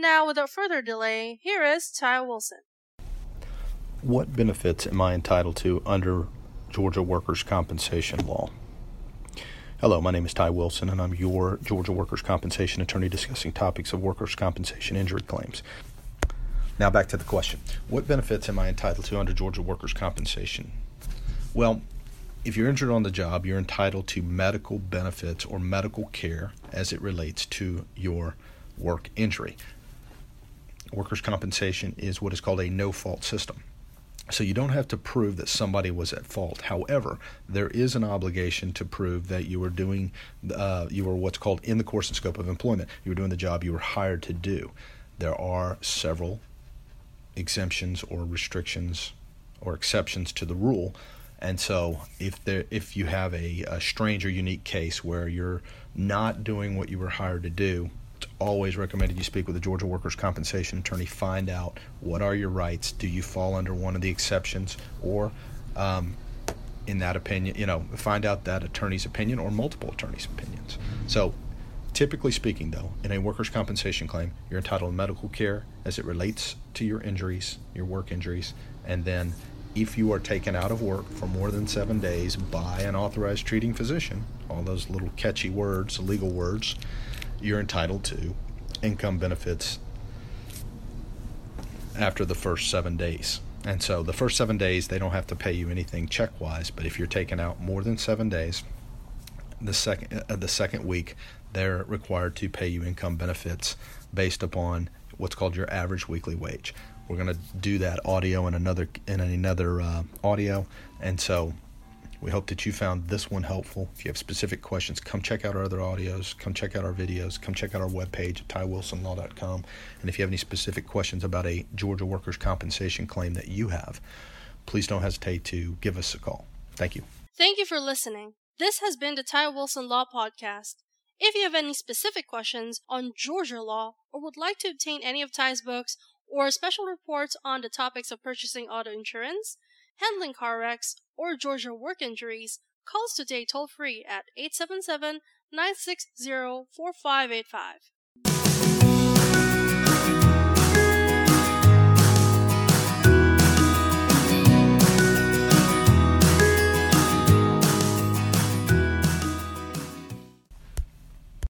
Now, without further delay, here is Ty Wilson. What benefits am I entitled to under Georgia workers' compensation law? Hello, my name is Ty Wilson, and I'm your Georgia workers' compensation attorney discussing topics of workers' compensation injury claims. Now, back to the question What benefits am I entitled to under Georgia workers' compensation well, if you're injured on the job, you're entitled to medical benefits or medical care as it relates to your work injury. Workers' compensation is what is called a no fault system. So you don't have to prove that somebody was at fault. However, there is an obligation to prove that you were doing, uh, you were what's called in the course and scope of employment. You were doing the job you were hired to do. There are several exemptions or restrictions or exceptions to the rule and so, if there, if you have a, a strange or unique case where you're not doing what you were hired to do, always recommended you speak with a Georgia workers' compensation attorney. Find out what are your rights. Do you fall under one of the exceptions, or um, in that opinion, you know, find out that attorney's opinion or multiple attorneys' opinions. So, typically speaking, though, in a workers' compensation claim, you're entitled to medical care as it relates to your injuries, your work injuries, and then if you are taken out of work for more than seven days by an authorized treating physician, all those little catchy words, legal words, you're entitled to income benefits after the first seven days. And so the first seven days, they don't have to pay you anything check wise, but if you're taken out more than seven days, the second uh, the second week they're required to pay you income benefits based upon what's called your average weekly wage. We're going to do that audio in another in another uh, audio, and so we hope that you found this one helpful. If you have specific questions, come check out our other audios, come check out our videos, come check out our webpage at tywilsonlaw.com. And if you have any specific questions about a Georgia workers' compensation claim that you have, please don't hesitate to give us a call. Thank you. Thank you for listening. This has been the Ty Wilson Law Podcast. If you have any specific questions on Georgia law or would like to obtain any of Ty's books or special reports on the topics of purchasing auto insurance, handling car wrecks, or Georgia work injuries, call us today toll free at 877 960 4585.